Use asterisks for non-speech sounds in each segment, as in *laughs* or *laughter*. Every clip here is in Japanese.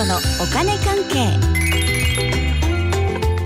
子のお金関係。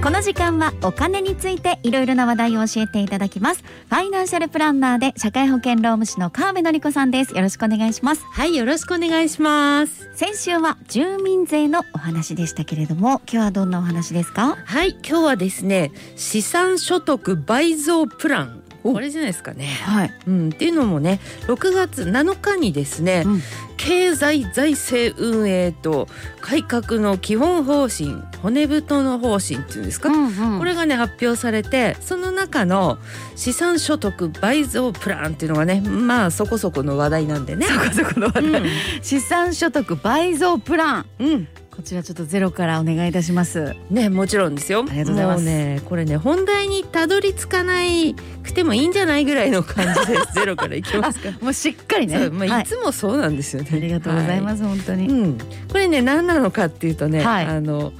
この時間はお金についていろいろな話題を教えていただきます。ファイナンシャルプランナーで社会保険労務士の川辺典子さんです。よろしくお願いします。はいよろしくお願いします。先週は住民税のお話でしたけれども今日はどんなお話ですか？はい今日はですね資産所得倍増プランこれじゃないですかね。はい、うん、っていうのもね6月7日にですね、うん、経済財政運営と改革の基本方針骨太の方針っていうんですか、うんうん、これがね発表されてその中の資産所得倍増プランっていうのがねまあそこそこの話題なんでね。そこそこの話題、うん、資産所得倍増プラン、うんこちらちょっとゼロからお願いいたします。ね、もちろんですよ。ありがとうございます。ね、これね、本題にたどり着かないくてもいいんじゃないぐらいの感じで *laughs* ゼロからいきますか。もうしっかりね。まあ、いつもそうなんですよね。ありがとうございます、はい、本当に。うん、これね、何なのかっていうとね、はい、あの。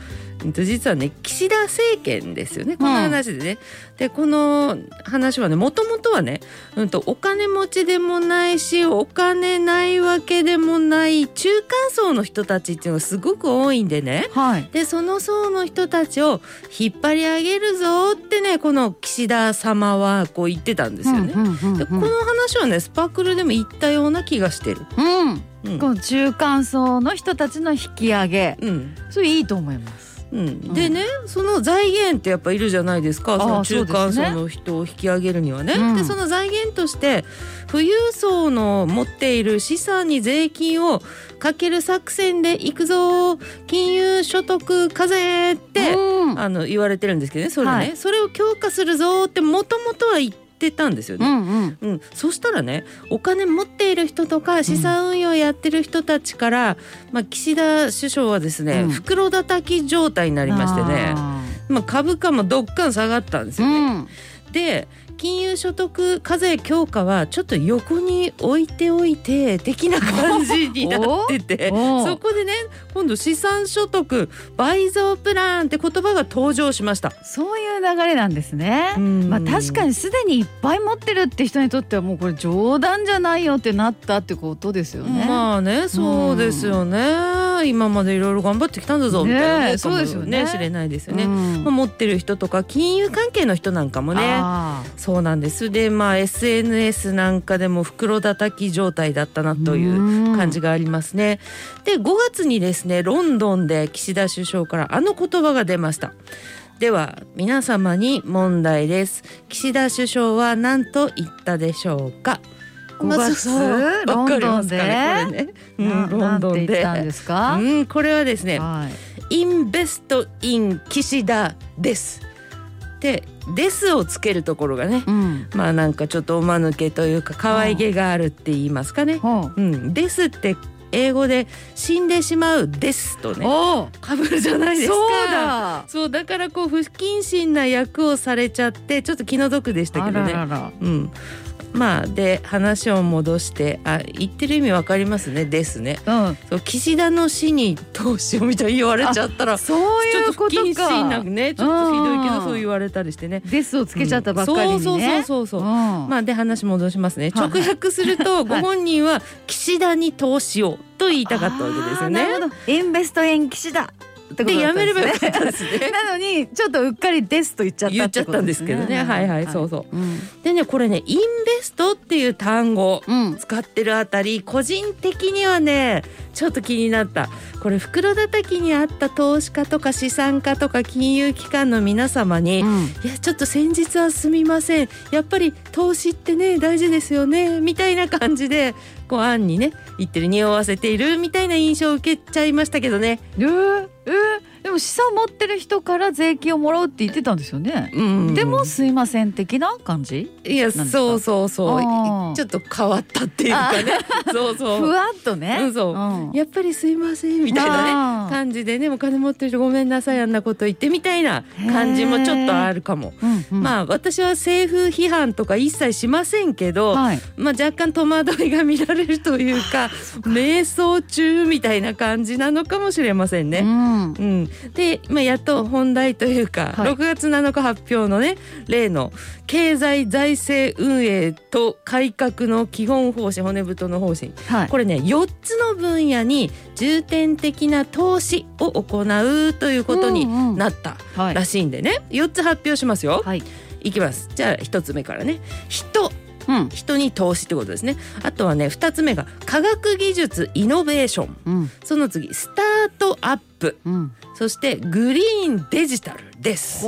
実はね岸田政権ですよね。この話でね。うん、でこの話はねもともとはね、うんと、お金持ちでもないしお金ないわけでもない中間層の人たちっていうのがすごく多いんでね、はい、でその層の人たちを引っ張り上げるぞってねこの岸田様はこう言ってたんですよね。でこの話はねスパークルでも言ったような気がしてる。うん。うん、この中間層の人たちの引き上げ、うん、それいいと思います。うん、でねその財源ってやっぱいるじゃないですか。その中間層の人を引き上げるにはね。で、ねその財源として富裕層の持っている資産に税金をかける作戦でいくぞ金融所得課税って、うん、あの言われてるんですけどねそれね、はい、それを強化するぞってもともとは言ってってたんですよね、うんうん。うん、そしたらねお金持っている人とか資産運用やってる人たちから、うん、まあ、岸田首相はですね、うん、袋叩き状態になりましてね。まあ、株価もどっかん下がったんですよね。で金融所得課税強化はちょっと横に置いておいて的な感じになってて *laughs* そこでね今度資産所得倍増プランって言葉が登場しました。そういう流れなんですね。まあ確かにすでにいっぱい持ってるって人にとってはもうこれ冗談じゃないよってなったってことですよね。まあねそうですよね今までいろいろ頑張ってきたんだぞみたいな、そうですよね。知れないですよね、まあ、持ってる人とか金融関係の人なんかもねそうなんです。でまあ SNS なんかでも袋叩き状態だったなという感じがありますね。で5月にですねロンドンで岸田首相からあの言葉が出ました。では皆様に問題です。岸田首相は何と言ったでしょうか？5月、ロンドンで、ね。うん、ロンドンで。うん、これはですね、はい、インベストイン岸田です。で「です」をつけるところがね、うん、まあなんかちょっとおまぬけというか可愛げがあるって言いますかね。うん、ですって英語で死んでしまうですとね。かぶるじゃないですか。そうだ。そうだからこう不謹慎な役をされちゃってちょっと気の毒でしたけどね。うん、まあで話を戻してあ言ってる意味わかりますね。ですね、うん、そう岸田の死に投資をみたいに言われちゃったらそういうことか。ちょっとねちょっとひどいけどそう言われたりしてね。ですをつけちゃったばっかりにね、うん、そうそうそうそう、うん、まあで話戻しますね。直訳するとご本人は岸田に投資をと言いたかったわけですよね。インベストイン岸田でやめればよかったですね。なのにちょっとうっかりですと言っちゃった言っちゃったんですけどね、はいはいそうそう、でねこれねインベストっていう単語使ってるあたり、個人的にはねちょっと気になったこれ袋叩きにあった投資家とか資産家とか金融機関の皆様に、うん、いやちょっと先日はすみません。やっぱり投資ってね大事ですよねみたいな感じでこう案にね言ってる匂わせているみたいな印象を受けちゃいましたけどね。えー、えー。でも資産持ってる人から税金をもらうって言ってたんですよね。うん、でもすいません的な感じ？いやそうそうそうちょっと変わったっていうかね。*laughs* そうそう。ふわっとね。うん、そう、うん、やっぱりすいませんみたいなね感じでねお金持ってる人ごめんなさいあんなこと言ってみたいな感じもちょっとあるかも。うんうん、まあ私は政府批判とか一切しませんけど、はい、まあ若干戸惑いが見られるというか *laughs* 瞑想中みたいな感じなのかもしれませんね。うん、うんで、まあ、やっと本題というか、はい、6月7日発表のね例の経済財政運営と改革の基本方針骨太の方方針、はい、これね4つの分野に重点的な投資を行うということになったらしいんでね、うんうんはい、4つ発表しますよ。はい、いきます。じゃあ1つ目からね。人。うん、人に投資ってことですね。あとはね2つ目が科学技術イノベーション、うん、その次スタートアップ、うん、そしてグリーンデジタルです。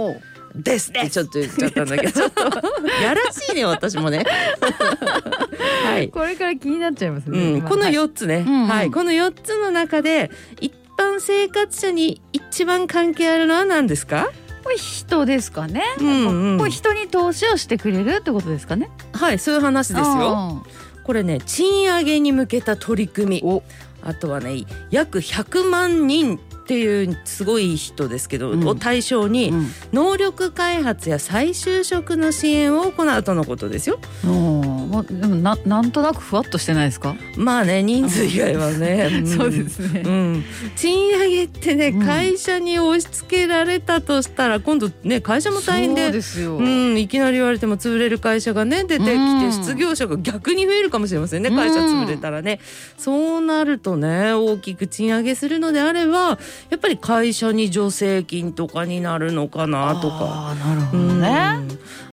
ですってちょっと言っちゃったんだけど。*laughs* やらしいね私もね。*laughs* はい。これから気になっちゃいますね、うん、この4つね、はい、うんうん、はい、この4つの中で一般生活者に一番関係あるのは何ですか？これ人ですかね、うんうん、これ人に投資をしてくれるってことですかね。はいそういう話ですよこれね賃上げに向けた取り組み。あとはね約100万人っていうすごい人ですけど、うん、を対象に能力開発や再就職の支援を行うとのことですよ。まあ、でもななんとなくふわっとしてないですか？まあね人数以外はね、うん、そうですね、うん、賃上げってね会社に押し付けられたとしたら今度ね会社も大変でうん、いきなり言われても潰れる会社がね出てきて失業者が逆に増えるかもしれませんね会社潰れたらね、そうなるとね大きく賃上げするのであればやっぱり会社に助成金とかになるのかなとか。なるほどね、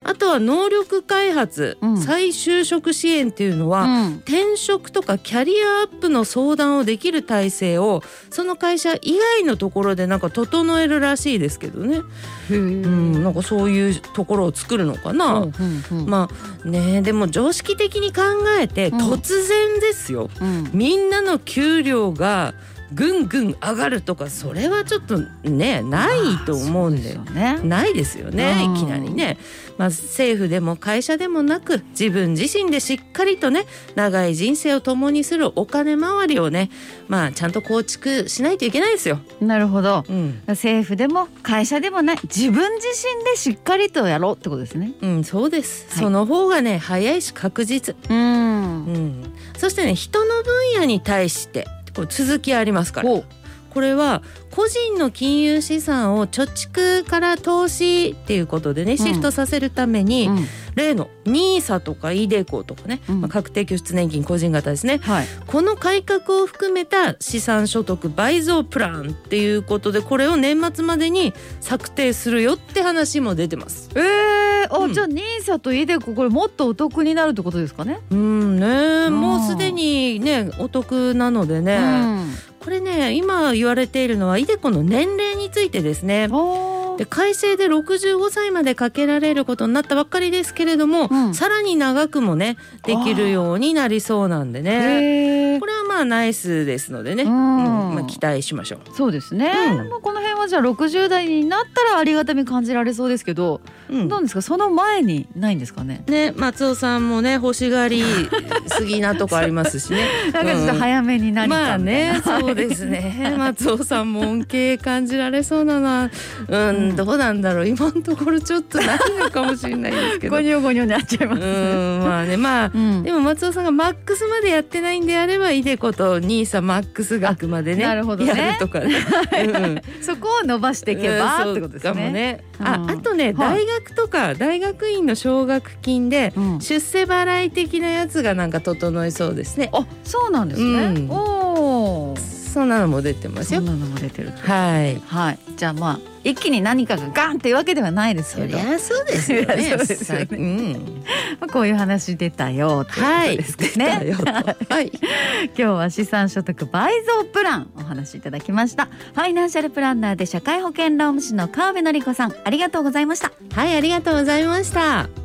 あとは能力開発、うん、再就職支援っていうのは、うん、転職とかキャリアアップの相談をできる体制をその会社以外のところでなんか整えるらしいですけどね。うん、なんかそういうところを作るのかな。うんうんうん、まあねでも常識的に考えて突然ですよ、みんなの給料がぐんぐん上がるとかそれはちょっとねないと思うんだよね。ないですよねいきなりね、まあ、政府でも会社でもなく自分自身でしっかりとね長い人生を共にするお金回りをねまあちゃんと構築しないといけないですよ。なるほど、うん、政府でも会社でもない自分自身でしっかりとやろうってことですね。うんそうです、はい、その方がね早いし確実。うん、うん、そしてね人の分野に対してこれ続きありますから。これは個人の金融資産を貯蓄から投資っていうことでねシフトさせるために、うん、例の NISA とか iDeCo とかね、うん、まあ、確定拠出年金個人型ですね、はい、この改革を含めた資産所得倍増プランっていうことでこれを年末までに策定するよって話も出てます。えー、あ、うん、じゃあ NISA と iDeCo これもっとお得になるってことですかね？うんねもうすでにねお得なのでね、これね今言われているのはイデコの年齢についてですね。で改正で65歳までかけられることになったばっかりですけれども、うん、さらに長くもねできるようになりそうなんでね。これはまあナイスですのでね、うん、うん、まあ、期待しましょう。そうですね、うん、この辺はじゃあ60代になったらありがたみ感じられそうですけど、うん、どうですか？その前にないんですかね？ね松尾さんもね欲しがりすぎなとこありますしね。*laughs* なんかちょっと早めに何かまあねそうですね。*laughs* 松尾さんも恩恵感じられそうだな。うんどうなんだろう。今のところちょっとないのかもしれないですけど。ゴニョゴニョになっちゃいます、ね、うんまあねまあ、うん、でも松尾さんがマックスまでやってないんであればイデコとニーサマックス額までねなるほど、ね、やるとかね、うん、そこを伸ばしていけば、ってことですね。ね。ああとね、大学とか大学院の奨学金で出世払い的なやつがなんか整いそうですね。あそうなんですね。おお。そんなのも出てますよ。そんなのも出てる。はい。はい。じゃあまあ一気に何かがガンっていうわけではないですけど。そりゃそうですよね。そうですよね。うん。まあこういう話出たよってことですかね。はい。今日は資産所得倍増プランお話しいただきました。ファイナンシャルプランナーで社会保険労務士の川辺典子さんありがとうございました。はいありがとうございました。